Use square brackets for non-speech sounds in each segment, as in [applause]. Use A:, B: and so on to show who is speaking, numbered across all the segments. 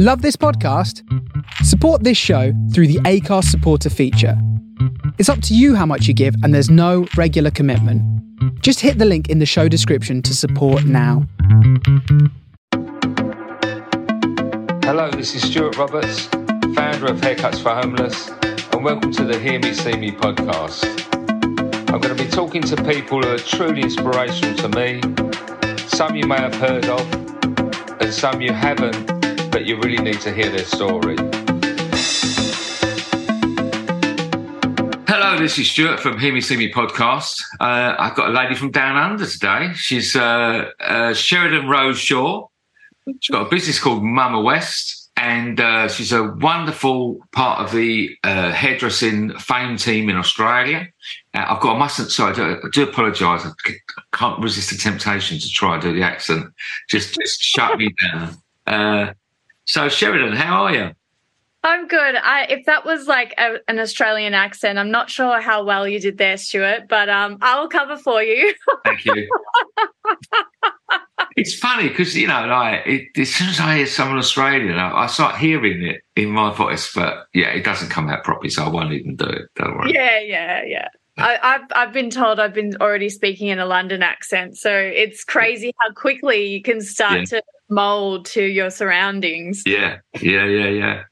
A: Love this podcast? Support this show through the Acast supporter feature. It's up to you how much you give, and there's no regular commitment. Just hit the link in the show description to support now.
B: Hello, this is Stuart Roberts, founder of Haircuts for Homeless, and welcome to the Hear Me See Me podcast. I'm going to be talking to people who are truly inspirational to me. Some you may have heard of, and some you haven't, but you really need to hear their story. Hello, this is Stuart from Hear Me See Me podcast. Uh, I've got a lady from Down Under today. She's uh, uh, Sheridan Rose Shaw. She's got a business called Mama West, and uh, she's a wonderful part of the uh, hairdressing fame team in Australia. Uh, I've got, I mustn't, sorry, I do, I do apologise. I can't resist the temptation to try and do the accent. Just, just shut me down. So, Sheridan, how are you?
C: I'm good. I, if that was like a, an Australian accent, I'm not sure how well you did there, Stuart, but um, I will cover for you. [laughs]
B: Thank you. it's funny because you know, like it, as soon as I hear someone Australian, I, I, start hearing it in my voice. But yeah, it doesn't come out properly, so I won't even do it. Don't worry.
C: Yeah, yeah, yeah. I, have I've been told I've been already speaking in a London accent, so it's crazy how quickly you can start yeah. to mold to your surroundings.
B: Yeah, yeah, yeah, yeah.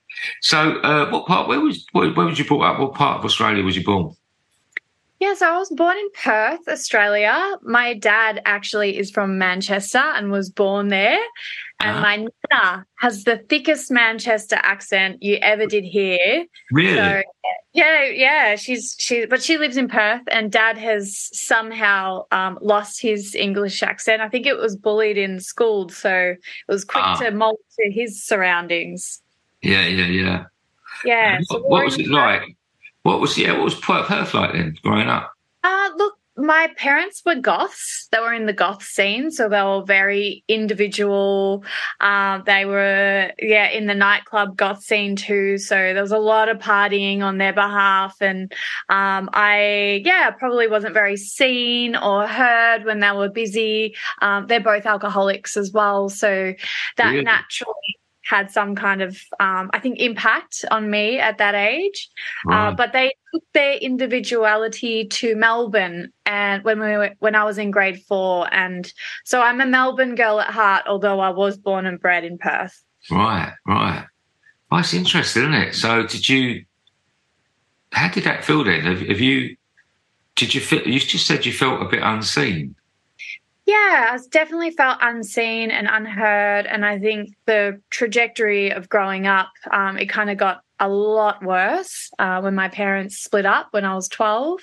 B: So, uh, what part? Where was where, where was you brought up? What part of Australia was you born?
C: Yeah, so I was born in Perth, Australia. My dad actually is from Manchester and was born there. And uh my nana has the thickest Manchester accent you ever did hear.
B: Really? So,
C: yeah, yeah. She's she, but she lives in Perth, and Dad has somehow um, lost his English accent. I think it was bullied in school, so it was quick ah. to mold to his surroundings.
B: Yeah, yeah, yeah.
C: Yeah.
B: So what, what was it like? What was yeah? What was Perth like then growing up?
C: Uh, look, my parents were goths. They were in the goth scene, so they were very individual. Uh, they were, yeah, in the nightclub goth scene too. So there was a lot of partying on their behalf, and um, I, yeah, probably wasn't very seen or heard when they were busy. Um, they're both alcoholics as well, so that really? naturally had some kind of, um, I think, impact on me at that age. Uh, right. Uh, but they took their individuality to Melbourne, and when we were, when I was in grade four, and so I'm a Melbourne girl at heart, although I was born and bred in Perth.
B: Right, right. Well, it's interesting, isn't it? So, did you? How did that feel then? Have, have you? Did you feel? You just said you felt a bit unseen.
C: Yeah, I definitely felt unseen and unheard. And I think the trajectory of growing up, um, it kind of got a lot worse uh, when my parents split up when I was 12.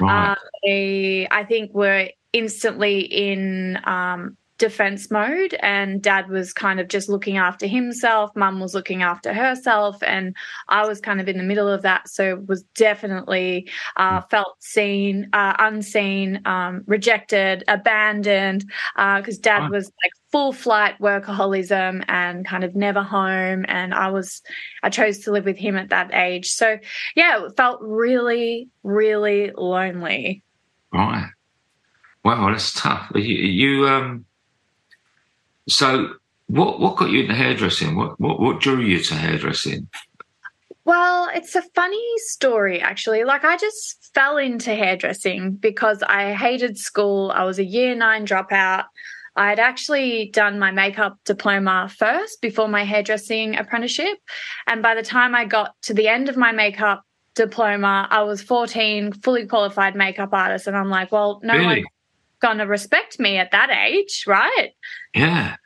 C: Right. Uh, they, I think, were instantly in um, defense mode and dad was kind of just looking after himself mum was looking after herself and i was kind of in the middle of that so was definitely uh, hmm. felt seen uh, unseen um, rejected abandoned because uh, dad was like full flight workaholism and kind of never home and i was i chose to live with him at that age. So yeah it felt really really lonely.
B: Right wow that's tough. You, you um so, what what got you into hairdressing? What what what drew you to hairdressing?
C: Well, it's a funny story actually. Like I just fell into hairdressing because I hated school. I was a year 9 dropout. I had actually done my makeup diploma first before my hairdressing apprenticeship. And by the time I got to the end of my makeup diploma, I was 14, fully qualified makeup artist. And I'm like, well, no really? one's going to respect me at that age, right?
B: Yeah.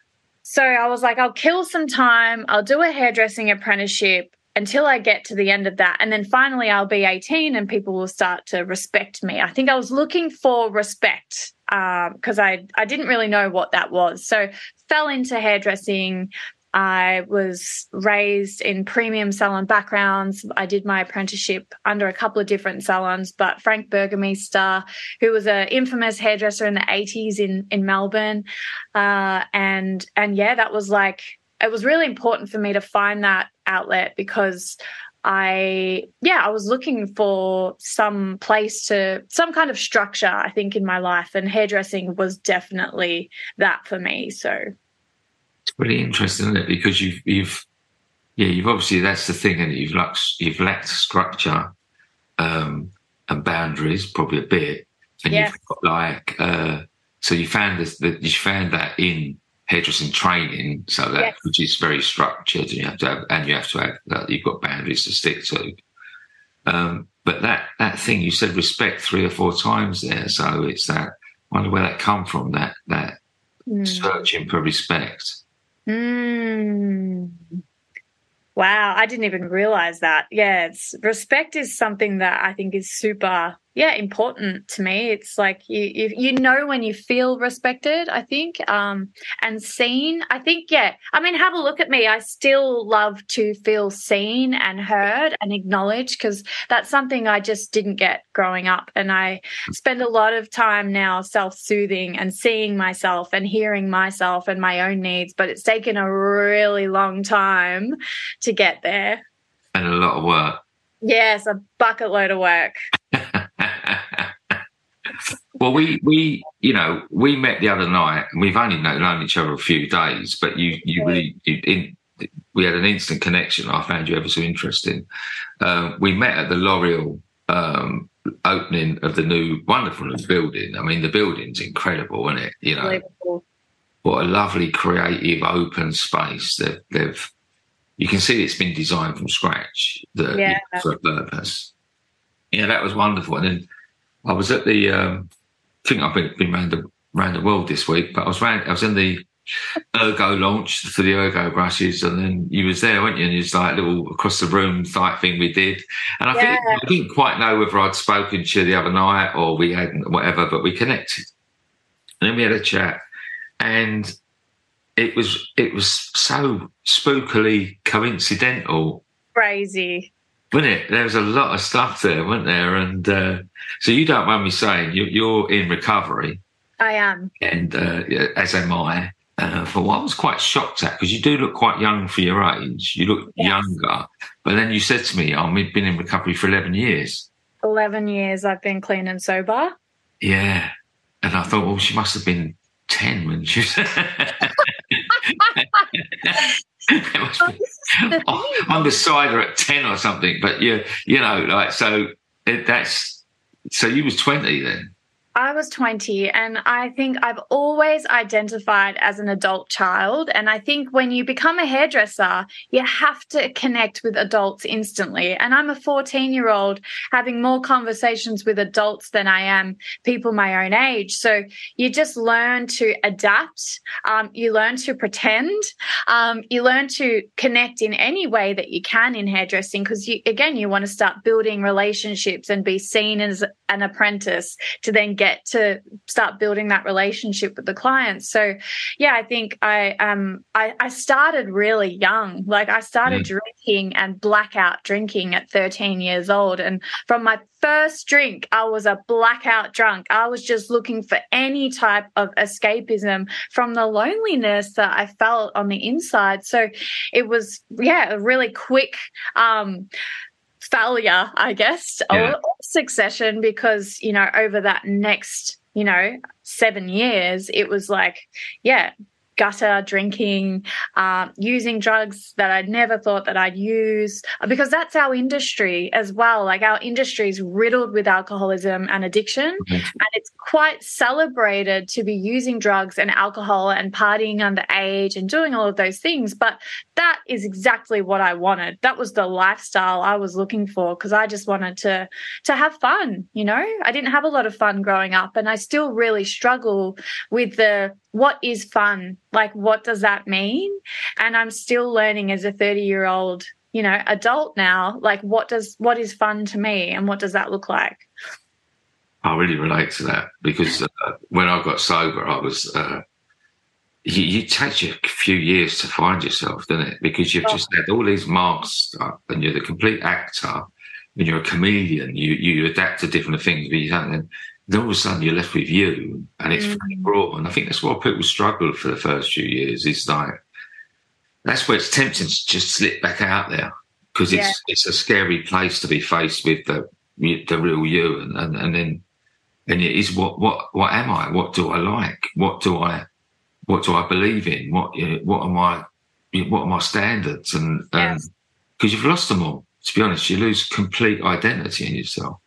C: So I was like, I'll kill some time. I'll do a hairdressing apprenticeship until I get to the end of that. And then finally, I'll be 18 and people will start to respect me. I think I was looking for respect because um, I, I didn't really know what that was. So fell into hairdressing, I was raised in premium salon backgrounds. I did my apprenticeship under a couple of different salons, but Frank Burgermeister, who was an infamous hairdresser in the 80s in, in Melbourne. Uh, and, and yeah, that was like, it was really important for me to find that outlet because I, yeah, I was looking for some place to, some kind of structure, I think, in my life. And hairdressing was definitely that for me. So
B: really interesting, isn't it? Because you've you've yeah, you've obviously that's the thing, and you've lacked you've lacked structure um, and boundaries, probably a bit, and
C: Yeah.
B: you've got like uh, so you found this that you found that in hairdressing training, so that
C: Yes.
B: which is very structured, and you have to have and you have to have that you've got boundaries to stick to. Um, but that that thing you said respect three or four times there, so it's that. I Wonder where that come from. That that
C: Mm.
B: searching for respect.
C: Mm. Wow, I didn't even realize that. Yeah, respect is something that I think is super yeah, important to me. It's like you you, you know when you feel respected, I think, um, and seen. I think, yeah. I mean, have a look at me. I still love to feel seen and heard and acknowledged because that's something I just didn't get growing up. And I spend a lot of time now self soothing and seeing myself and hearing myself and my own needs. But it's taken a really long time to get there.
B: and a lot of work.
C: Yes, a bucket load of work. [laughs]
B: well, we we you know we met the other night, and we've only known, known each other a few days, but you you really you, in, we had an instant connection. I found you ever so interesting. Um, we met at the L'Oreal um, opening of the new wonderful building. I mean, the building's incredible, isn't it? You know, what a lovely, creative, open space that they've. You can see it's been designed from scratch the,
C: Yeah.
B: for a purpose. Yeah, that was wonderful. And then I was at the. Um, think I've been, been around the around the world this week, but I was round, I was in the Ergo launch for the Ergo brushes, and then you was there, weren't you? And it was like a little across the room type thing we did. And I think I didn't quite know whether I'd spoken to you the other night or we hadn't, whatever, but we connected. And then we had a chat, and it was it was so spookily coincidental,
C: Crazy.
B: Wasn't it? There was a lot of stuff there, wasn't there? And uh, so you don't mind me saying you, you're in recovery,
C: I am.
B: and uh, as am I. Uh, for what I was quite shocked at, because you do look quite young for your age. You look
C: Yes.
B: younger, but then you said to me, "Oh, we've been in recovery for eleven years."
C: 11 years I've been clean and sober.
B: Yeah, and I thought, well, she must have been ten when she was. [laughs] [laughs] [laughs] [laughs]
C: Oh, this the
B: cider at 10 or something but you you know like so it, that's so you was 20 then
C: I was 20, and I think I've always identified as an adult child. And I think when you become a hairdresser, you have to connect with adults instantly. And I'm a 14 year old having more conversations with adults than I am people my own age. So you just learn to adapt, um, you learn to pretend, um, you learn to connect in any way that you can in hairdressing because you again you want to start building relationships and be seen as an apprentice to then get to start building that relationship with the clients so yeah i think i um i, I started really young. Like i started drinking and blackout drinking at 13 years old. And from my first drink i was a blackout drunk. I was just looking for any type of escapism from the loneliness that i felt on the inside. So it was yeah a really quick um failure i guess
B: Yeah.
C: or, or succession because you know over that next you know seven years it was like yeah gutter drinking um, using drugs that i'd never thought that i'd use because that's our industry as well. Like our industry is riddled with alcoholism and addiction
B: Mhm.
C: and it's quite celebrated to be using drugs and alcohol and partying underage and doing all of those things but that is exactly what i wanted. That was the lifestyle i was looking for because i just wanted to to have fun you know? I didn't have a lot of fun growing up and i still really struggle with the what is fun? Like what does that mean? And i'm still learning as a 30 year old you know adult now like what does what is fun to me and what does that look like?
B: I really relate to that because uh, when i got sober i was uh, you, you a few years to find yourself doesn't it? Because you've
C: Oh.
B: just had all these masks up and you're the complete actor and you're a chameleon you you adapt to different things but you don't then all of a sudden you're left with you and it's
C: Mm.
B: very raw and i think that's why people struggle for the first few years is like that's where it's tempting to just slip back out there because it's
C: Yeah.
B: it's a scary place to be faced with the the real you and and, and then and it is what what what am I? What do I like? What do I what do I believe in? What you know, what am I? what are my standards? And because
C: Yes.
B: you've lost them all. To be honest, you lose complete identity in yourself.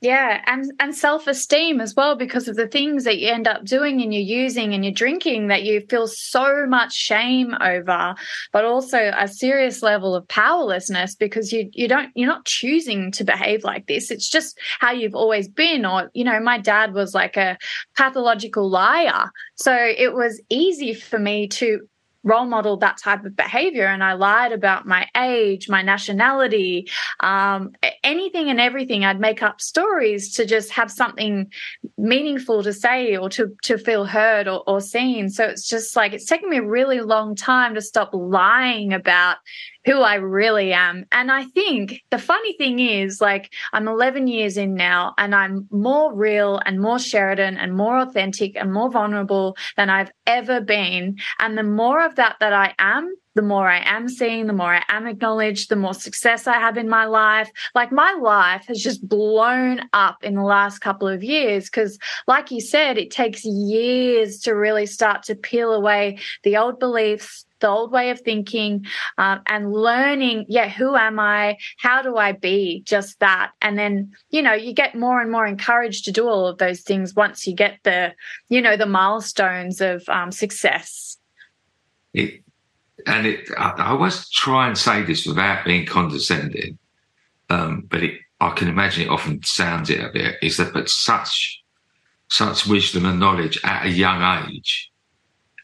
C: Yeah, and and self-esteem as well because of the things that you end up doing and you're using and you're drinking that you feel so much shame over, but also a serious level of powerlessness because you you don't you're not choosing to behave like this. It's just how you've always been or you know, my dad was like a pathological liar. So it was easy for me to role model that type of behavior and i lied about my age my nationality um, anything and everything. I'd make up stories to just have something meaningful to say or to to feel heard or, or seen. So it's just like it's taken me a really long time to stop lying about who I really am. And I think the funny thing is, like, I'm 11 years in now and I'm more real and more Sheridan and more authentic and more vulnerable than I've ever been. And the more of that that I am, the more I am seen, the more I am acknowledged, the more success I have in my life. Like my life has just blown up in the last couple of years because, like you said, it takes years to really start to peel away the old beliefs, the old way of thinking, um, and learning, yeah, who am I? How do I be just that? And then, you know, you get more and more encouraged to do all of those things once you get the, you know, the milestones of um, success.
B: It, and it, I, I always try and say this without being condescending, um, but it, I can imagine it often sounds it a bit. Is that but such such wisdom and knowledge at a young age?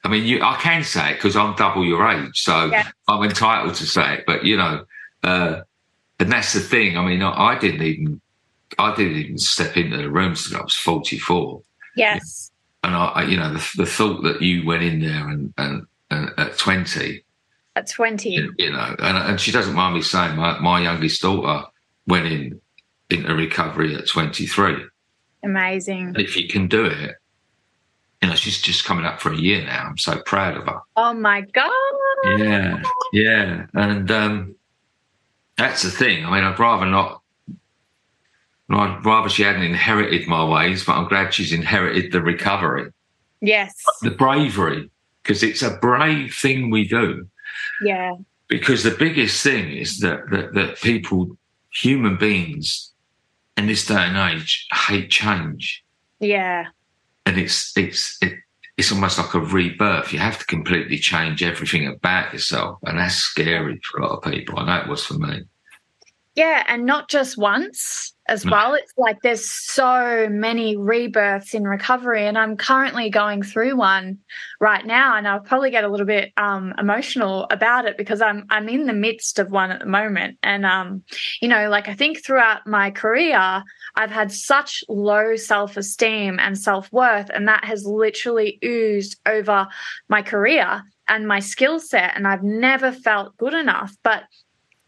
B: I mean, you, I can say it because I'm double your age, so
C: Yeah.
B: I'm entitled to say it. But you know, uh, and that's the thing. I mean, I, I didn't even I didn't even step into the rooms until I was 44
C: Yes.
B: and I, I you know, the, the thought that you went in there and, and, and at 20,
C: At 20.
B: you, you know, and, and she doesn't mind me saying my, my youngest daughter went in into recovery at 23.
C: Amazing.
B: And if you can do it, you know, she's just coming up for a year now. I'm so proud of her.
C: Oh my God.
B: Yeah, yeah, and um, that's the thing. I mean, I'd rather not. I'd rather she hadn't inherited my ways, but I'm glad she's inherited the recovery.
C: Yes.
B: the bravery because it's a brave thing we do
C: Yeah.
B: because the biggest thing is that, that that people human beings in this day and age hate change
C: Yeah.
B: And it's it's it, it's almost like a rebirth. You have to completely change everything about yourself. And that's scary for a lot of people. I know it was for me
C: Yeah. And not just once as well. It's like there's so many rebirths in recovery. And I'm currently going through one right now. And I'll probably get a little bit um, emotional about it because I'm I'm in the midst of one at the moment. And um, you know, like I think throughout my career, I've had such low self-esteem and self-worth, and that has literally oozed over my career and my skill set. And I've never felt good enough. But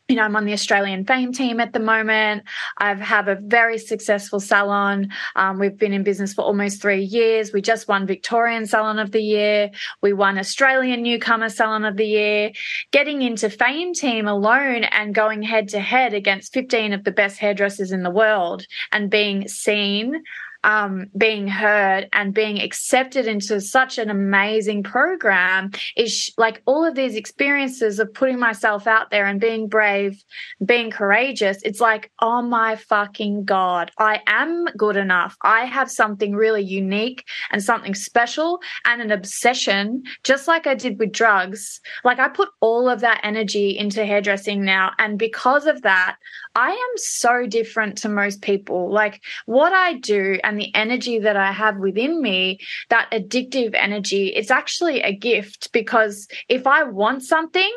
C: you know, I'm on the Australian Fame team at the moment. I have a very successful salon. Um, we've been in business for almost three years. We just won Victorian Salon of the Year. We won Australian Newcomer Salon of the Year. Getting into Fame team alone and going head to head against 15 of the best hairdressers in the world and being seen. Um, being heard and being accepted into such an amazing program is sh- like all of these experiences of putting myself out there and being brave, being courageous. It's like, oh my fucking God, I am good enough. I have something really unique and something special and an obsession, just like I did with drugs. Like I put all of that energy into hairdressing now. And because of that, I am so different to most people. Like what I do and the energy that I have within me, that addictive energy, it's actually a gift because if I want something,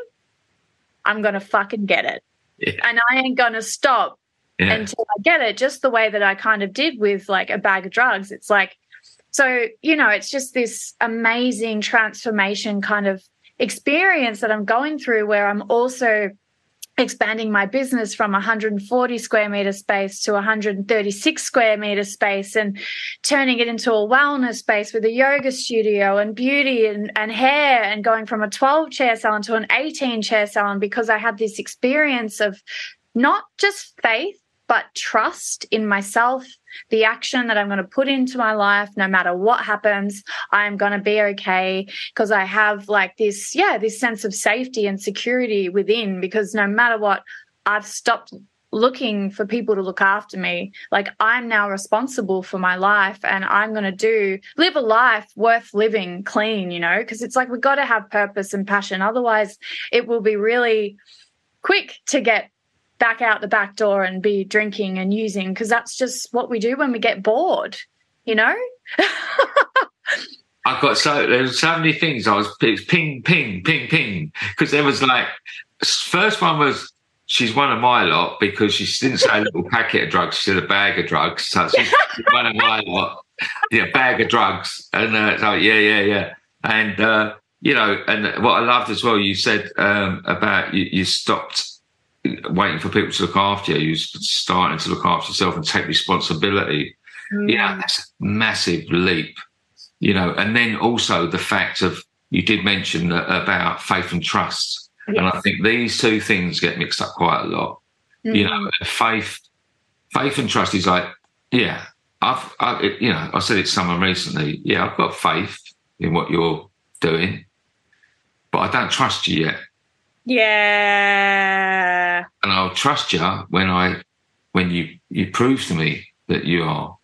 C: I'm going to fucking get it.
B: yeah,
C: And I ain't going to stop
B: yeah.
C: until I get it, just the way that I kind of did with like a bag of drugs. It's like, so, you know, it's just this amazing transformation kind of experience that I'm going through where I'm also expanding my business from 140 square meter space to 136 square meter space and turning it into a wellness space with a yoga studio and beauty and, and hair and going from a 12 chair salon to an 18 chair salon because I had this experience of not just faith but trust in myself, the action that I'm going to put into my life, no matter what happens, I'm going to be okay because I have like this, yeah, this sense of safety and security within because no matter what, I've stopped looking for people to look after me. Like I'm now responsible for my life and I'm going to do live a life worth living clean, you know, because it's like we've got to have purpose and passion. Otherwise, it will be really quick to get back out the back door and be drinking and using because that's just what we do when we get bored, you know? [laughs]
B: I've got so there's so many things. I was it was ping, ping, ping, ping because there was like first one was she's one of my lot because she didn't say a little [laughs] packet of drugs, she said a bag of drugs. So she's [laughs] one of my lot. Yeah, bag of drugs. And uh, so yeah, yeah, yeah. And uh, you know, and what I loved as well, you said um, about you, you stopped waiting for people to look after you. You're starting to look after yourself and take responsibility. Mm. Yeah, that's a massive leap. You know, and then also the fact of you did mention about faith and trust, yes. and I think these two things get mixed up quite a lot. Mm. You know, mm-hmm. faith, faith and trust is like, yeah, I've, I, you know, I said it to someone recently. Yeah, I've got faith in what you're doing, but I don't trust you yet.
C: Yeah.
B: And I'll trust you when I when you you prove to me that you are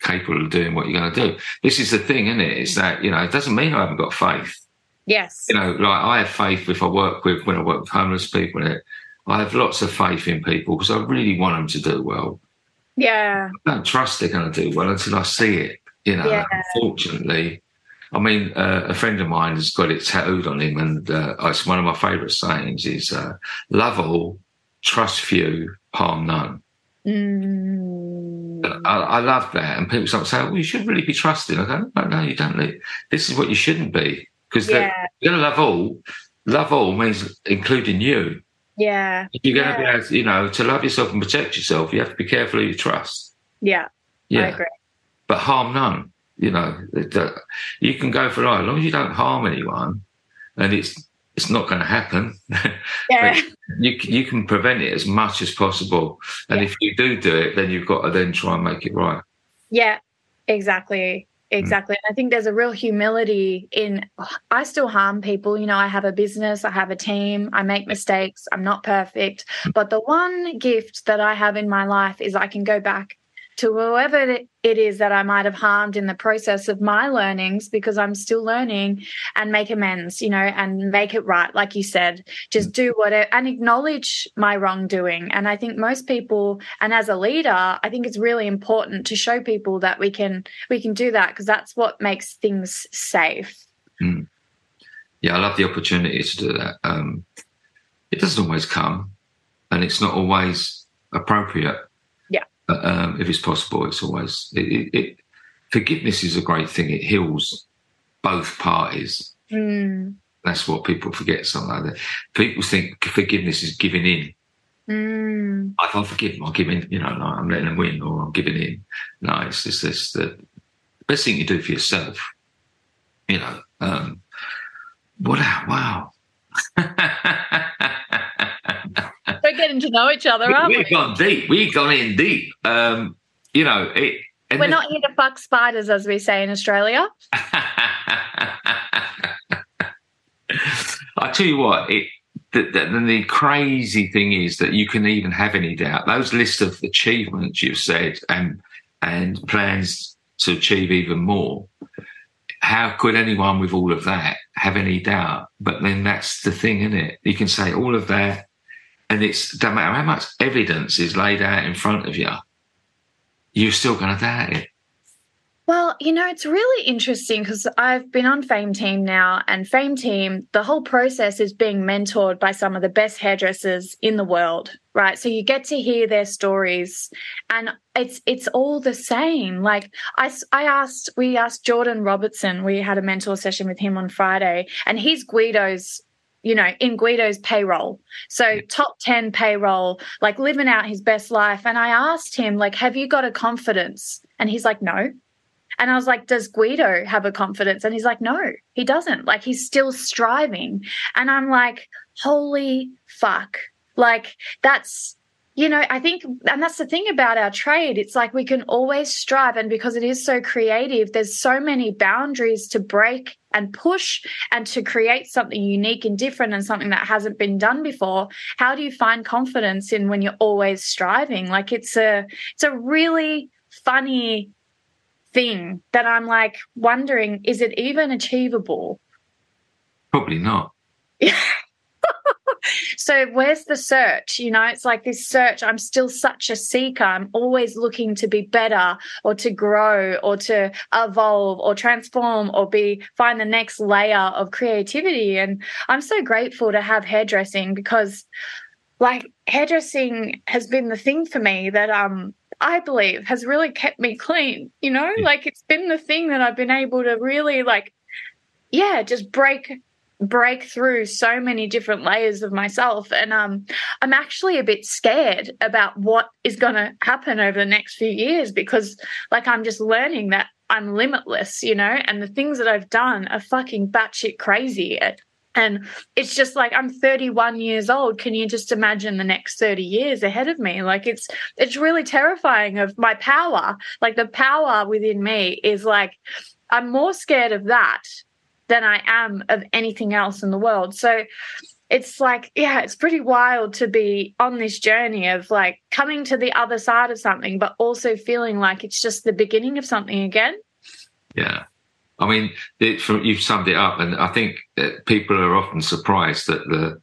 B: capable of doing what you're going to do. This is the thing, isn't it? Is that you know it doesn't mean I haven't got faith.
C: Yes.
B: You know, like I have faith if I work with when I work with homeless people. I have lots of faith in people because I really want them to do well.
C: Yeah.
B: I don't trust they're going to do well until I see it. You know, yeah. unfortunately, I mean, uh, a friend of mine has got it tattooed on him, and uh, it's one of my favourite sayings: "Is uh, love all, trust few, harm none."
C: Mm.
B: I, I, love that, and people start saying, "Well, you should really be trusting." I go, "No, no, you don't. Need. This is what you shouldn't be because yeah. you're going to love all. Love all means including you.
C: Yeah,
B: if you're going to yeah. be able, to, you know, to love yourself and protect yourself, you have to be careful who you trust.
C: Yeah, yeah.
B: But harm none. You know, uh, you can go for life as long as you don't harm anyone, and it's it's not going to happen. [laughs]
C: Yeah.
B: you you can prevent it as much as possible, and yeah. if you do do it, then you've got to then try and make it right.
C: Yeah, exactly. Exactly. Mm. I think there's a real humility in I still harm people. You know, I have a business, I have a team, I make mistakes, I'm not perfect. Mm. But the one gift that I have in my life is I can go back to whoever it is that I might have harmed in the process of my learnings because I'm still learning and make amends, you know, and make it right. Like you said, just do whatever and acknowledge my wrongdoing. And I think most people, and as a leader, I think it's really important to show people that we can, we can do that because that's what makes things safe.
B: Mm. Yeah, I love the opportunity to do that. Um, it doesn't always come and it's not always appropriate um, if it's possible, it's always it, it, it, forgiveness is a great thing. It heals both parties.
C: Mm.
B: That's what people forget. Something like that. People think forgiveness is giving in.
C: Mm.
B: If I forgive them, I'll give in. You know, like I'm letting them win, or I'm giving in. No, it's just this the best thing you do for yourself. You know, um, what? Wow. [laughs]
C: Getting to know each other, aren't we?
B: We've gone deep. We've gone in deep. Um, you know, it,
C: we're not here to fuck spiders, as we say in Australia. [laughs]
B: I tell you what, it the, the, the, crazy thing is that you can even have any doubt. Those lists of achievements you've said and and plans to achieve even more. How could anyone with all of that have any doubt? But then that's the thing, isn't it? You can say all of that and it's no matter how much evidence is laid out in front of you, you're still going to doubt it.
C: Well, you know, it's really interesting because I've been on Fame Team now, and Fame Team, the whole process is being mentored by some of the best hairdressers in the world, right? So you get to hear their stories, and it's it's all the same. Like I, I asked, we asked Jordan Robertson, we had a mentor session with him on Friday, and he's Guido's you know, in Guido's payroll. So top 10 payroll, like living out his best life. And I asked him, like, have you got a confidence? And he's like, no. And I was like, does Guido have a confidence? And he's like, no, he doesn't. Like, he's still striving. And I'm like, holy fuck. Like, that's, you know, I think, and that's the thing about our trade. It's like we can always strive. And because it is so creative, there's so many boundaries to break and push and to create something unique and different and something that hasn't been done before. How do you find confidence in when you're always striving? Like it's a, it's a really funny thing that I'm like wondering, is it even achievable?
B: Probably not. [laughs]
C: so where's the search you know it's like this search i'm still such a seeker i'm always looking to be better or to grow or to evolve or transform or be find the next layer of creativity and i'm so grateful to have hairdressing because like hairdressing has been the thing for me that um I believe has really kept me clean, you know? Yeah. Like it's been the thing that I've been able to really like yeah, just break break through so many different layers of myself and um I'm actually a bit scared about what is going to happen over the next few years because like I'm just learning that I'm limitless, you know, and the things that I've done are fucking batshit crazy. And it's just like I'm 31 years old. Can you just imagine the next 30 years ahead of me? Like it's it's really terrifying of my power. Like the power within me is like I'm more scared of that than I am of anything else in the world. So it's like, yeah, it's pretty wild to be on this journey of like coming to the other side of something, but also feeling like it's just the beginning of something again.
B: Yeah. I mean, it, you've summed it up, and I think that people are often surprised that the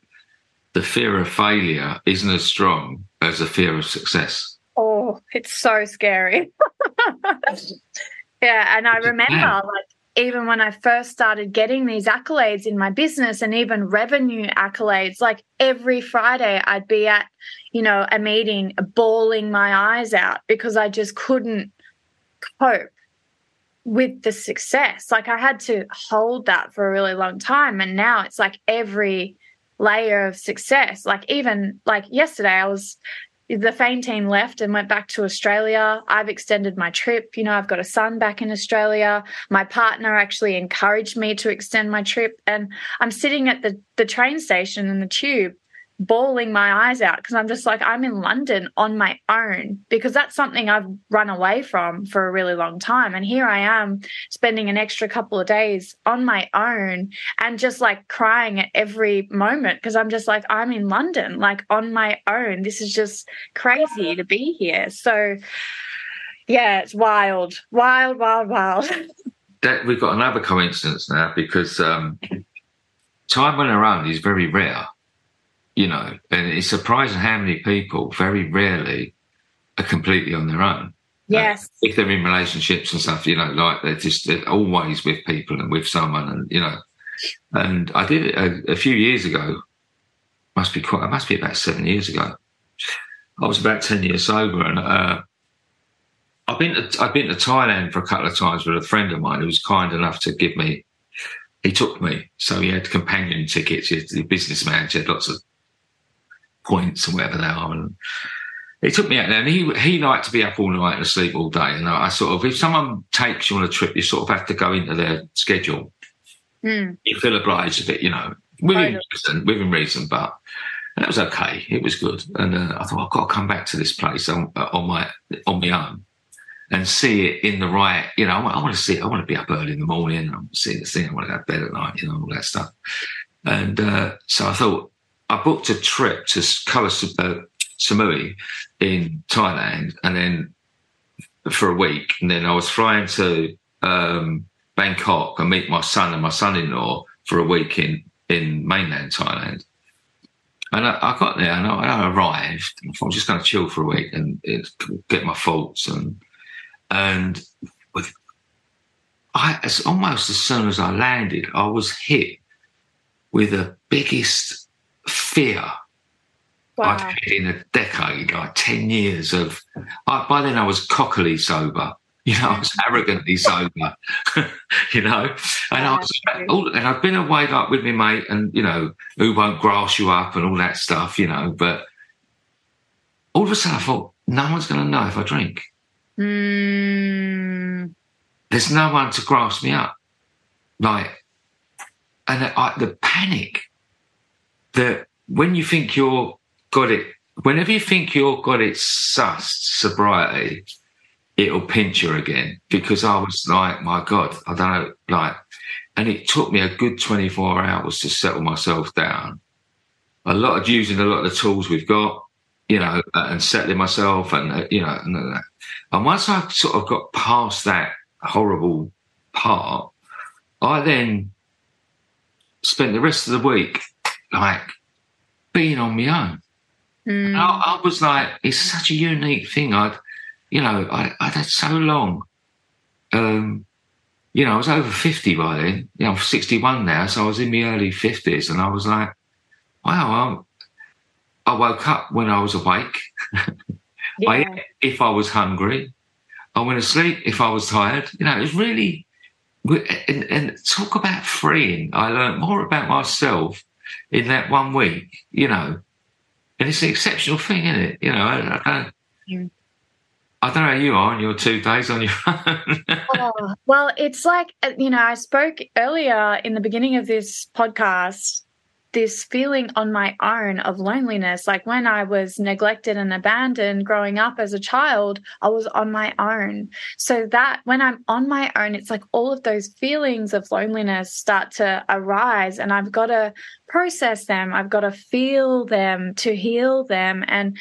B: the fear of failure isn't as strong as the fear of success.
C: Oh, it's so scary. [laughs] yeah, and I remember like even when I first started getting these accolades in my business and even revenue accolades, like every Friday I'd be at, you know, a meeting bawling my eyes out because I just couldn't cope with the success. Like I had to hold that for a really long time. And now it's like every layer of success. Like even like yesterday, I was the Fame team left and went back to Australia. I've extended my trip. You know, I've got a son back in Australia. My partner actually encouraged me to extend my trip. And I'm sitting at the, the train station in the tube bawling my eyes out because I'm just like, I'm in London on my own because that's something I've run away from for a really long time. And here I am spending an extra couple of days on my own and just like crying at every moment because I'm just like, I'm in London, like on my own. This is just crazy to be here. So, yeah, it's wild, wild, wild, wild. [laughs]
B: that we've got another coincidence now because um, time on our own is very rare you know, and it's surprising how many people very rarely are completely on their own.
C: Yes. Uh,
B: if they're in relationships and stuff, you know, like they're just they're always with people and with someone, and you know. And I did it a, a few years ago. Must be quite. It must be about seven years ago. I was about ten years sober, and uh, I've been to, I've been to Thailand for a couple of times with a friend of mine who was kind enough to give me. He took me, so he had companion tickets. He's a businessman. He had lots of points or whatever they are. And it took me out there and he, he liked to be up all night and sleep all day. And I sort of, if someone takes you on a trip, you sort of have to go into their schedule. Mm. You feel obliged a bit, you know, within reason, within reason, but And that was okay. It was good. And uh, I thought, I've got to come back to this place on, uh, on my, on my own and see it in the right, you know, I want, I want to see it. I want to be up early in the morning. I want to see the thing. I want to go to bed at night, you know, all that stuff. And uh, so I thought, I booked a trip to Koh uh, Samui in Thailand, and then for a week, and then I was flying to um, Bangkok and meet my son and my son-in-law for a week in in mainland Thailand. And I, I got there and I, I arrived. I I'm just going to chill for a week and get my thoughts and and with I as almost as soon as I landed, I was hit with the biggest fear wow. I'd had in a decade, like 10 years of, I, by then I was cockily sober. You know, I was [laughs] arrogantly sober, [laughs] you know, and I was, all, and I've been away like with me mate and, you know, who won't grass you up and all that stuff, you know, but all of a sudden I thought, no one's going to know if I drink.
C: Mm.
B: There's no one to grass me up. Like, and I, the panic that when you think you're got it whenever you think you've got it sussed, sobriety, it'll pinch you again. Because I was like, my God, I don't know, like, and it took me a good 24 hours to settle myself down. A lot of using a lot of the tools we've got, you know, and settling myself and, uh, you know, and, uh, and once I sort of got past that horrible part, I then spent the rest of the week like being on my own.
C: Mm.
B: I, I, was like, it's such a unique thing. I'd, you know, I, I'd had so long. Um, you know, I was over 50 by then. You know, I'm 61 now, so I was in my early 50s, and I was like, wow, I, I woke up when I was awake. [laughs]
C: Yeah.
B: I ate if I was hungry. I went to sleep if I was tired. You know, it was really, and, and talk about freeing. I learned more about myself in that one week, you know, and it's an exceptional thing, isn't it? You know, I, I don't,
C: Mm.
B: I don't know how you are on your two days on your [laughs] own.
C: Oh, well, it's like, uh, you know, I spoke earlier in the beginning of this podcast, this feeling on my own of loneliness. Like when I was neglected and abandoned growing up as a child, I was on my own. So that when I'm on my own, it's like all of those feelings of loneliness start to arise and I've got to process them. I've got to feel them to heal them. And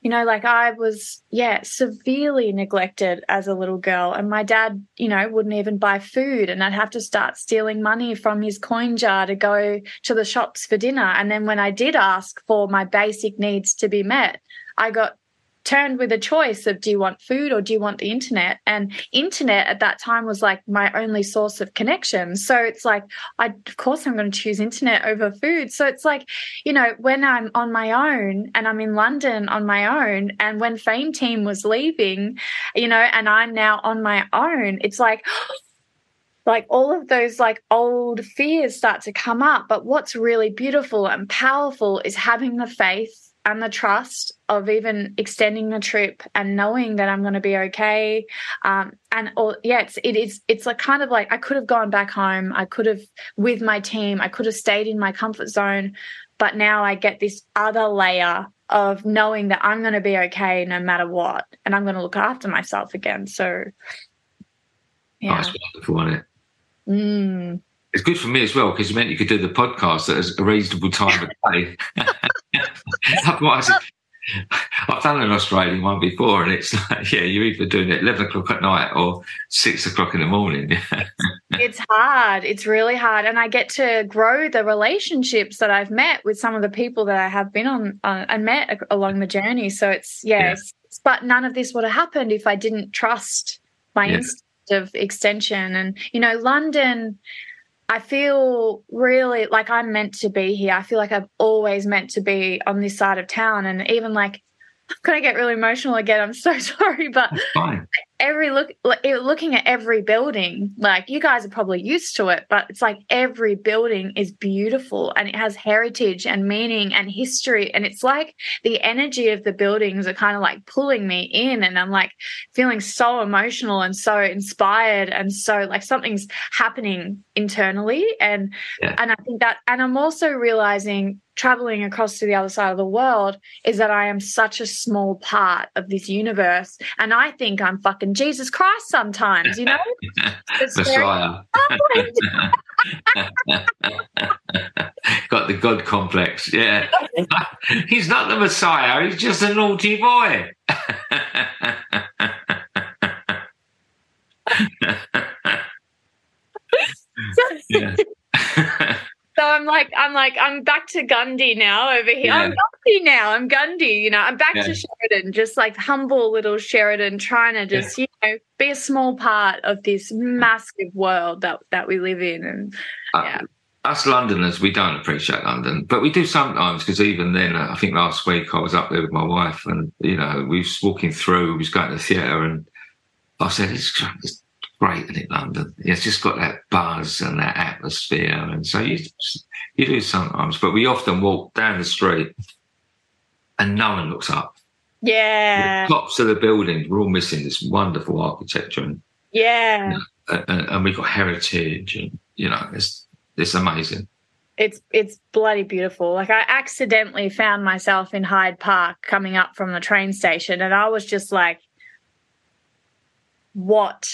C: you know, like I was, yeah, severely neglected as a little girl. And my dad, you know, wouldn't even buy food. And I'd have to start stealing money from his coin jar to go to the shops for dinner. And then when I did ask for my basic needs to be met, I got turned with a choice of do you want food or do you want the internet? And internet at that time was like my only source of connection. So it's like i of course i'm going to choose internet over food. So it's like you know when i'm on my own and i'm in london on my own and when fame team was leaving you know and i'm now on my own it's like [gasps] like all of those like old fears start to come up. But what's really beautiful and powerful is having the faith and the trust of even extending the trip and knowing that I'm going to be okay. Um, and or yeah, it's, it is it's like kind of like I could have gone back home. I could have with my team. I could have stayed in my comfort zone, but now I get this other layer of knowing that I'm going to be okay no matter what, and I'm going to look after myself again. So yeah,
B: That's wonderful, isn't it?
C: mm,
B: It's good for me as well because it meant you could do the podcast at a reasonable time of day. [laughs] [laughs] Otherwise, I've done an Australian one before, and it's like, yeah, you're either doing it 11 o'clock at night or six o'clock in the morning. [laughs]
C: it's hard. It's really hard, and I get to grow the relationships that I've met with some of the people that I have been on uh, and met along the journey. So it's yeah, it's- but none of this would have happened if I didn't trust my
B: Yeah.
C: instinct of extension. And you know, London. I feel really like I'm meant to be here. I feel like I've always meant to be on this side of town. And even like, I'm going to get really emotional again. I'm so [laughs] sorry. But. Every look looking at every building like you guys are probably used to it but it's like every building is beautiful and it has heritage and meaning and history and it's like the energy of the buildings are kind of like pulling me in and i'm like feeling so emotional and so inspired and so like something's happening internally and
B: Yeah.
C: and i think that and i'm also realizing traveling across to the other side of the world is that I am such a small part of this universe. And I think I'm fucking Jesus Christ sometimes, you know? [laughs]
B: Messiah. [laughs] Got the God complex. Yeah. [laughs] he's not the Messiah. He's just a naughty boy. yeah.
C: So I'm like, I'm like, I'm back to Gundy now over here. I'm Gundy now. I'm Gundy, you know, I'm back
B: Yeah.
C: to Sheridan, just like humble little Sheridan, trying to just, you know, be a small part of this massive world that, that we live in. And Yeah.
B: Uh, us Londoners, we don't appreciate London, but we do sometimes because even then, uh, I think last week I was up there with my wife and, you know, we was walking through, we was going to the theatre and I said, it's, it's great, isn't it, London? It's just got that buzz and that atmosphere. And so you, you do sometimes, but we often walk down the street and no one looks up.
C: yeah,
B: The tops of the buildings, we're all missing this wonderful architecture and,
C: yeah.
B: and, and we've got heritage and, you know, it's, it's amazing.
C: it's it's bloody beautiful. Like I accidentally found myself in Hyde Park coming up from the train station, and I was just like, "What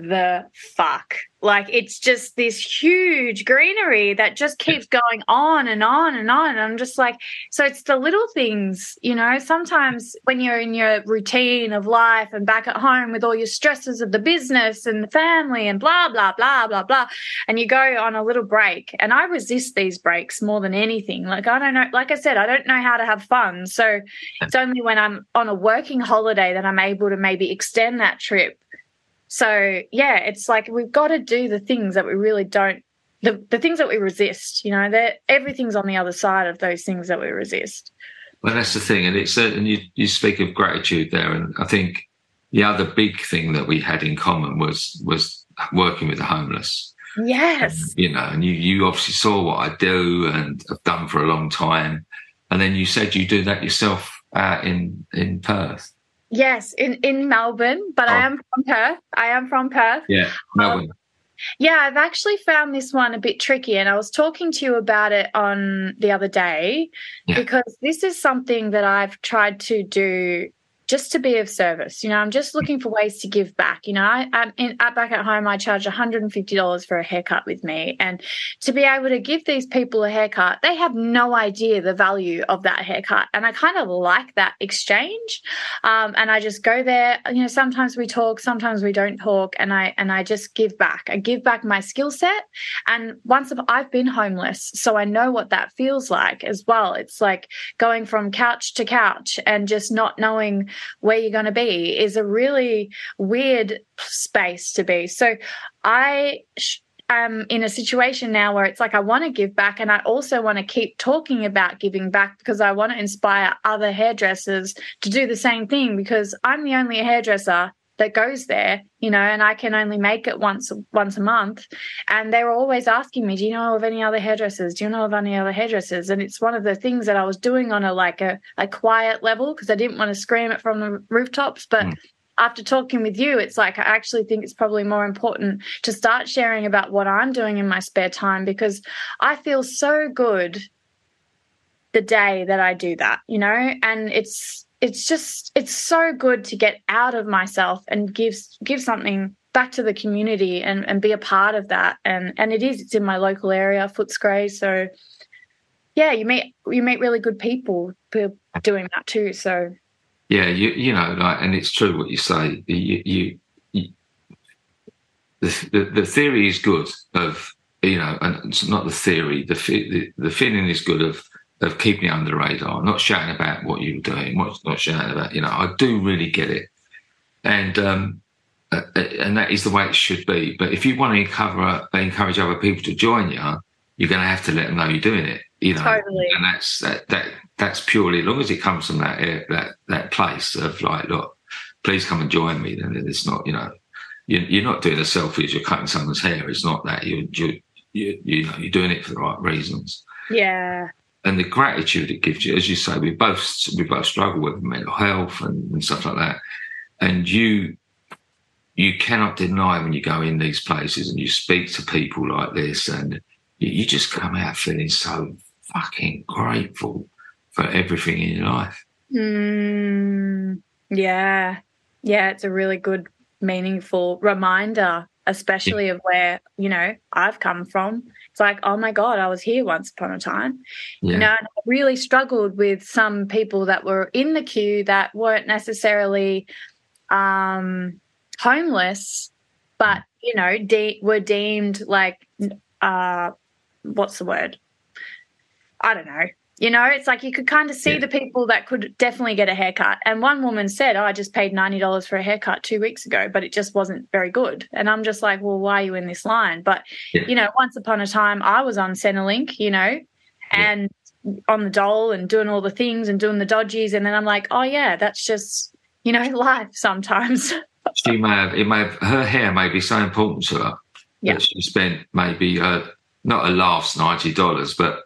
C: the fuck?" Like it's just this huge greenery that just keeps going on and on and on. And I'm just like, so it's the little things, you know. Sometimes when you're in your routine of life and back at home with all your stresses of the business and the family and blah, blah, blah, blah, blah, and you go on a little break. And I resist these breaks more than anything. Like, I don't know, like I said, I don't know how to have fun. So it's only when I'm on a working holiday that I'm able to maybe extend that trip so yeah, it's like we've got to do the things that we really don't the, the things that we resist, you know, that everything's on the other side of those things that we resist.
B: Well, that's the thing, and it's uh, and you you speak of gratitude there, and I think the other big thing that we had in common was was working with the homeless.
C: Yes,
B: and, you know, and you you obviously saw what I do and have done for a long time, and then you said you do that yourself out in in Perth.
C: Yes, in in Melbourne, but oh. I am from Perth. I am from Perth.
B: Yeah, Melbourne. Um,
C: yeah, I've actually found this one a bit tricky, and I was talking to you about it on the other day yeah. because this is something that I've tried to do just to be of service. You know, I'm just looking for ways to give back. You know, I, am in, at back at home, I charge $150 for a haircut with me. And to be able to give these people a haircut, they have no idea the value of that haircut. And I kind of like that exchange. Um, and I just go there, you know, sometimes we talk, sometimes we don't talk. And I, and I just give back. I give back my skill set. And once I've been homeless, so I know what that feels like as well. It's like going from couch to couch and just not knowing where you're going to be is a really weird space to be. So I am in a situation now where it's like I want to give back and I also want to keep talking about giving back because I want to inspire other hairdressers to do the same thing because I'm the only hairdresser that goes there, you know, and I can only make it once once a month. And they were always asking me, "Do you know of any other hairdressers? Do you know of any other hairdressers?" And it's one of the things that I was doing on a like a, a quiet level because I didn't want to scream it from the rooftops, but. Mm. After talking with you, it's like I actually think it's probably more important to start sharing about what I'm doing in my spare time because I feel so good the day that I do that, you know, and it's it's just it's so good to get out of myself and give give something back to the community and and be a part of that. And and it is it's in my local area Footscray so yeah you meet you meet really good people doing that too. So
B: yeah you you know like and it's true what you say. You you, you the, the the theory is good of you know and it's not the theory. The the, the feeling is good of of keeping it under the radar, not shouting about what you were doing, not shouting about, you know, I do really get it. And, um, and that is the way it should be. But if you want to encourage, encourage other people to join you, you're going to have to let them know you're doing it. You know,
C: totally.
B: and that's that, that that's purely as long as it comes from that that that place of like, look, please come and join me. Then it's not, you know, you're, you're not doing a selfie as you're cutting someone's hair. It's not that you you you you know you're doing it for the right reasons.
C: Yeah,
B: and the gratitude it gives you, as you say, we both we both struggle with mental health and, and, stuff like that, and you you cannot deny when you go in these places and you speak to people like this, and you, you just come out feeling so fucking grateful for everything in your life.
C: Mm, yeah, yeah, it's a really good, meaningful reminder, especially yeah. of where you know I've come from it's like, oh my God, I was here once upon a time. Yeah. You know, I really struggled with some people that were in the queue that weren't necessarily um, homeless, but, you know, de- were deemed like, uh, what's the word? I don't know. You know, it's like you could kind of see yeah. the people that could definitely get a haircut. And one woman said, oh, I just paid $90 for a haircut two weeks ago, but it just wasn't very good. And I'm just like, well, why are you in this line? But, yeah. you know, once upon a time, I was on Centrelink, you know, and yeah. on the dole and doing all the things and doing the dodgies. And then I'm like, oh, yeah, that's just, you know, [laughs] life sometimes.
B: she may have, it may have, her hair may be so important to her
C: yeah.
B: that she spent maybe, uh, not a last $90, but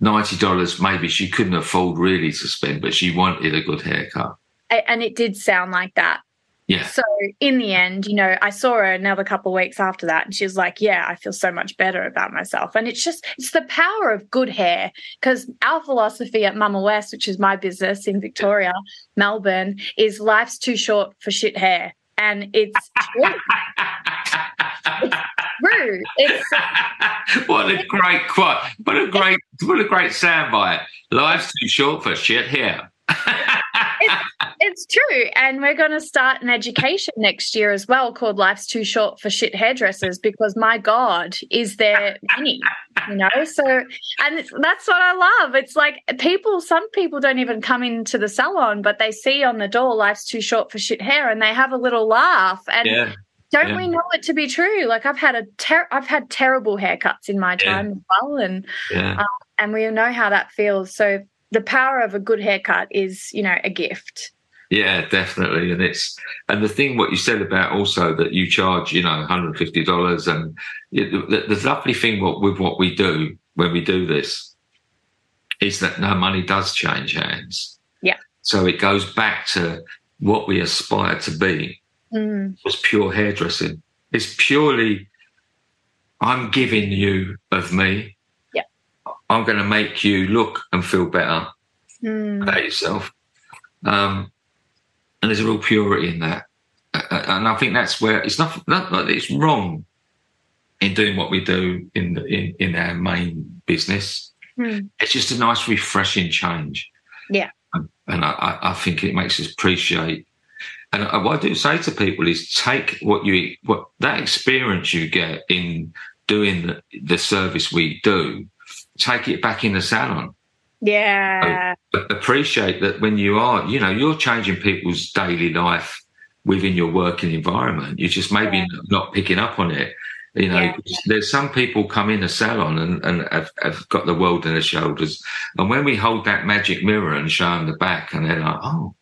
B: ninety dollars maybe she couldn't afford really to spend, but she wanted a good haircut.
C: And it did sound like that.
B: Yeah.
C: So in the end, you know, I saw her another couple of weeks after that, and she was like, "Yeah, I feel so much better about myself." And it's just it's the power of good hair because our philosophy at Mama West, which is my business in Victoria, Melbourne, is life's too short for shit hair, and it's [laughs] true. it's It's [laughs]
B: what a great quote! What a great what a great soundbite! Life's too short for shit hair.
C: it's true. And we're going to start an education next year as well called Life's Too Short for Shit Hairdressers because my God, is there many, you know? So, and that's what I love. It's like people, some people don't even come into the salon, but they see on the door Life's Too Short for Shit Hair and they have a little laugh. And
B: Yeah.
C: Don't
B: yeah.
C: we know it to be true? Like I've had a ter- I've had terrible haircuts in my
B: Yeah.
C: time as well. And
B: Yeah.
C: Um, and we know how that feels. So the power of a good haircut is, you know, a gift.
B: Yeah, definitely. And it's and the thing what you said about also that you charge, you know, one hundred fifty dollars, and the, the lovely thing what, with what we do when we do this is that no money does change hands.
C: Yeah.
B: So it goes back to what we aspire to be
C: Mm,
B: was pure hairdressing. It's purely I'm giving you of me.
C: Yeah.
B: I'm going to make you look and feel better
C: mm,
B: about yourself. Um, and there's a real purity in that. And I think that's where it's not, not that it's wrong in doing what we do in, the, in, in our main business.
C: mm.
B: It's just a nice, refreshing change.
C: Yeah.
B: And, and I- I think it makes us appreciate. And what I do say to people is take what you, what that experience you get in doing the, service we do, take it back in the salon
C: Yeah.
B: Oh, but appreciate that when you are, you know, you're changing people's daily life within your working environment. You're just maybe
C: Yeah.
B: not picking up on it. You know,
C: Yeah.
B: there's some people come in a salon and, and have, have got the world on their shoulders. And when we hold that magic mirror and show them the back and they're like, oh,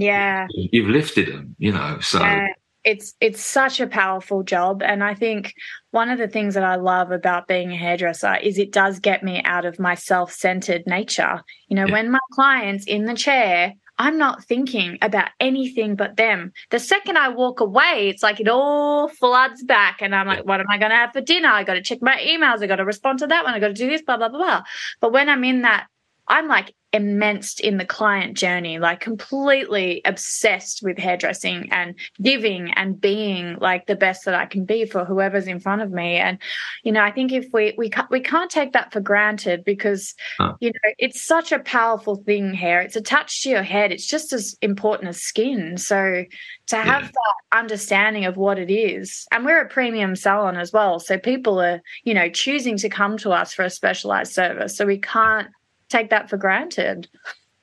C: Yeah.
B: you've lifted them, you know, so
C: Yeah. It's it's such a powerful job. And I think one of the things that I love about being a hairdresser is it does get me out of my self-centered nature. You know,
B: Yeah.
C: when my client's in the chair, I'm not thinking about anything but them. The second I walk away, it's like it all floods back. And I'm like, what am I going to have for dinner? I got to check my emails. I got to respond to that one. I got to do this, blah, blah, blah, blah. But when I'm in that, I'm like immersed in the client journey, like completely obsessed with hairdressing and giving and being like the best that I can be for whoever's in front of me. And, you know, I think if we, we can't, we can't take that for granted because,
B: Huh.
C: you know, it's such a powerful thing hair. It's attached to your head. It's just as important as skin. So to have
B: Yeah.
C: that understanding of what it is, and we're a premium salon as well. So people are, you know, choosing to come to us for a specialized service. So we can't take that for granted.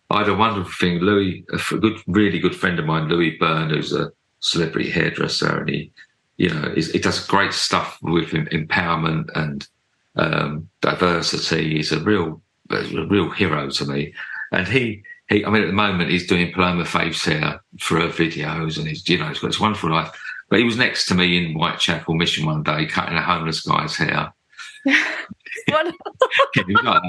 B: I had a wonderful thing. Louis, a good, really good friend of mine, Louis Byrne, who's a celebrity hairdresser, and he, you know, is, he does great stuff with empowerment and um, diversity. He's a real, a real hero to me. And he, he, I mean, at the moment he's doing Paloma Faith's hair for her videos, and he's, you know, he's got this wonderful life. But he was next to me in Whitechapel Mission one day, cutting a homeless guy's hair. [laughs] He like.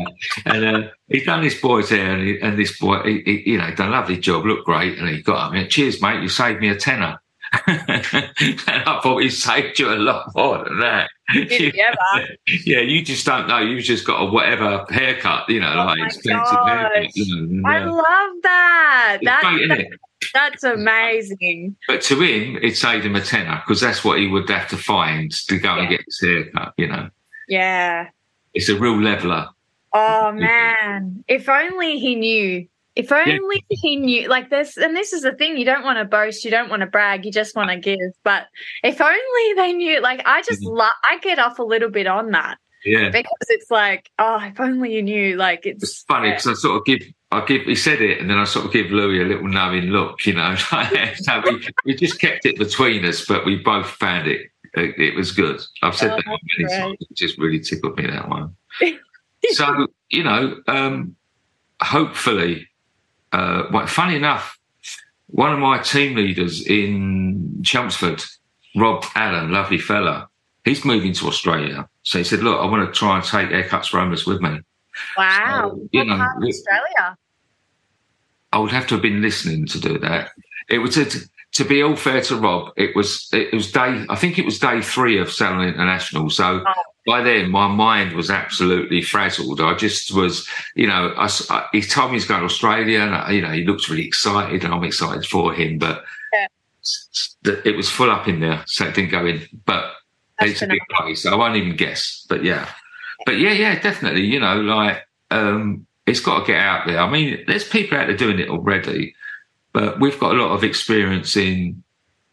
B: And uh, he done this boy's hair, and, he, and this boy, he, he, you know, done a lovely job, looked great, and he got and "Cheers, mate, you saved me a tenner." [laughs] and I thought he saved you a lot more than that.
C: Ever? [laughs]
B: yeah, you just don't know. You've just got a whatever haircut, you know,
C: Oh
B: like expensive haircut. You know,
C: I
B: uh,
C: love that.
B: it's
C: That,
B: great,
C: that that's amazing.
B: But to him, it saved him a tenner because that's what he would have to find to go and get his haircut. You know,
C: Yeah.
B: It's a real leveler.
C: Oh man, if only he knew. If only he knew. Like this, and this is the thing: you don't want to boast, you don't want to brag, you just want to give. But if only they knew. Like I just,
B: Mhm.
C: lo- I get off a little bit on that
B: Yeah.
C: because it's like, oh, if only you knew. Like it's,
B: It's funny because I sort of give, I give, he said it, and then I sort of give Louis a little knowing look, you know. [laughs] [laughs] so we, we just kept it between us, but we both found it. It, it was good. I've said
C: Oh,
B: that many
C: great.
B: times. It just really tickled me that one. [laughs] so you know, um, hopefully, uh, well, funny enough, one of my team leaders in Chelmsford, Rob Allen, lovely fella, he's moving to Australia. So he said, "Look, I want to try and take Haircuts 4 Homeless with me."
C: wow.
B: So, you
C: what
B: know,
C: part of Australia?
B: I would have to have been listening to do that. It was to, to be all fair to Rob, it was it was day. I think it was day three of Salon International. So
C: Oh.
B: by then, my mind was absolutely frazzled. I just was, you know, I, I- he told me he's going to Australia, and I, you know, he looked really excited, and I'm excited for him. But
C: Yeah.
B: s- s- the- it was full up in there, so it didn't go in. But
C: That's
B: it's a big place. I won't even guess. But yeah, but yeah, yeah, definitely. You know, like um, it's got to get out there. I mean, there's people out there doing it already, but we've got a lot of experience in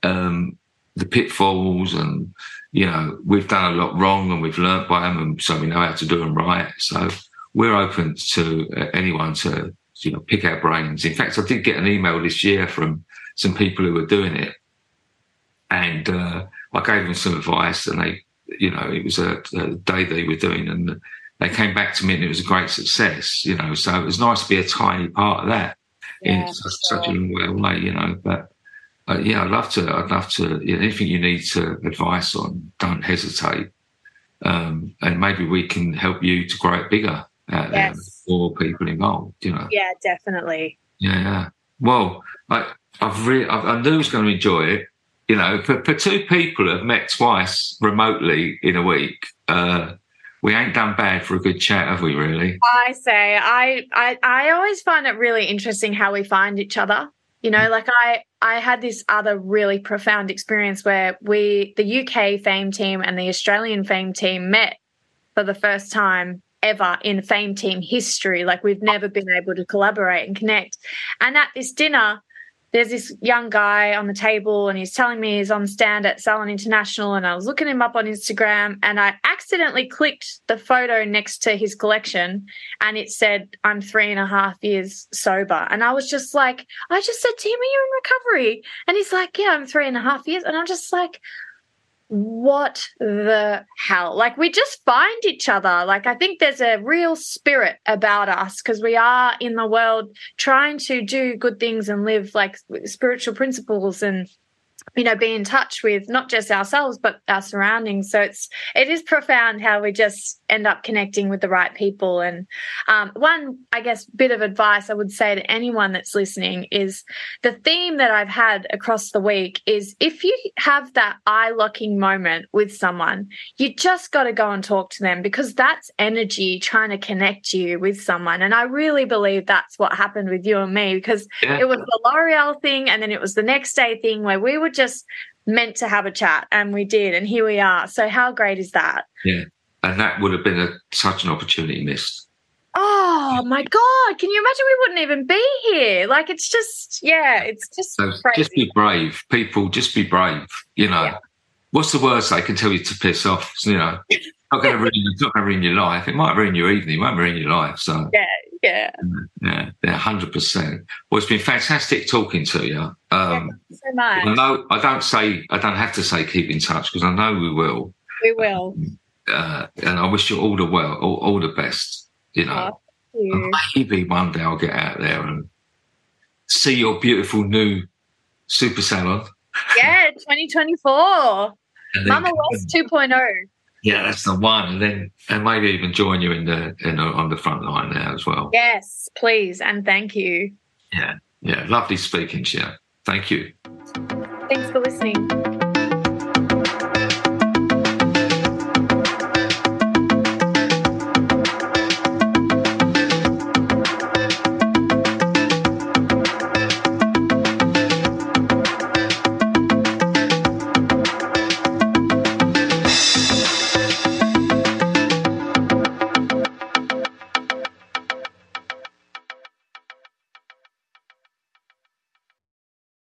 B: um, the pitfalls, and you know, we've done a lot wrong, and we've learnt by them, and so we know how to do them right. So we're open to uh, anyone to you know pick our brains. In fact, I did get an email this year from some people who were doing it, and uh, I gave them some advice, and they, you know, it was a, a day they were doing, and they came back to me, and it was a great success. You know, so it was nice to be a tiny part of that
C: Yeah,
B: in such, such a long way away. You know, but. Uh, yeah, I'd love to. I'd love to. You know, anything you need to advice on, don't hesitate. Um, and maybe we can help you to grow it bigger out there,
C: Yes.
B: more people involved. You know.
C: Yeah, definitely.
B: Yeah, yeah. Well, I, I've really, I, I knew I was going to enjoy it. You know, for, for two people have met twice remotely in a week, uh, we ain't done bad for a good chat, have we? Really?
C: I say I, I I always find it really interesting how we find each other. You know, mm. like I I had this other really profound experience where we the UK fame team and the Australian fame team met for the first time ever in fame team history. Like we've never been able to collaborate and connect. And at this dinner, there's this young guy on the table and he's telling me he's on stand at Salon International and I was looking him up on Instagram and I accidentally clicked the photo next to his collection and it said I'm three and a half years sober. And I was just like, I just said to him, Are you in recovery? And he's like, Yeah, I'm three and a half years. And I'm just like, what the hell? Like, we just find each other. Like, I think there's a real spirit about us because we are in the world trying to do good things and live like spiritual principles and you know be in touch with not just ourselves but our surroundings. So it's it is profound how we just end up connecting with the right people. And um, one i guess bit of advice i would say to anyone that's listening is the theme that i've had across the week is if you have that eye locking moment with someone you just got to go and talk to them because that's energy trying to connect you with someone. And i really believe that's what happened with you and me because
B: Yeah.
C: it was the L'Oreal thing, and then it was the next day thing where we were just meant to have a chat, and we did, and here we are. So how great is that? Yeah.
B: And that would have been a, such an opportunity missed.
C: Oh my god! Can you imagine we wouldn't even be here? Like it's just, yeah, it's just
B: So just be brave, people. Just be brave. You know,
C: Yeah.
B: what's the worst they can tell you to piss off? You know, not going to ruin, it's not going to ruin your life. It might ruin your evening. It won't ruin your life. So
C: yeah,
B: yeah, yeah, hundred percent. Well, it's been fantastic talking to you. Um,
C: so
B: I
C: much.
B: know I don't say I don't have to say keep in touch because I know we will.
C: We will.
B: Uh, and I wish you all the well, all, all the best. You know,
C: Oh, you.
B: maybe one day I'll get out there and see your beautiful new super salon.
C: Yeah, 2024, [laughs]
B: And then-
C: Mama West oh. 2.0.
B: Yeah, that's the one, and then and maybe even join you in the in the, on the front line there as well.
C: Yes, please, and thank you.
B: Yeah, yeah, lovely speaking to you. Thank you.
C: Thanks for listening.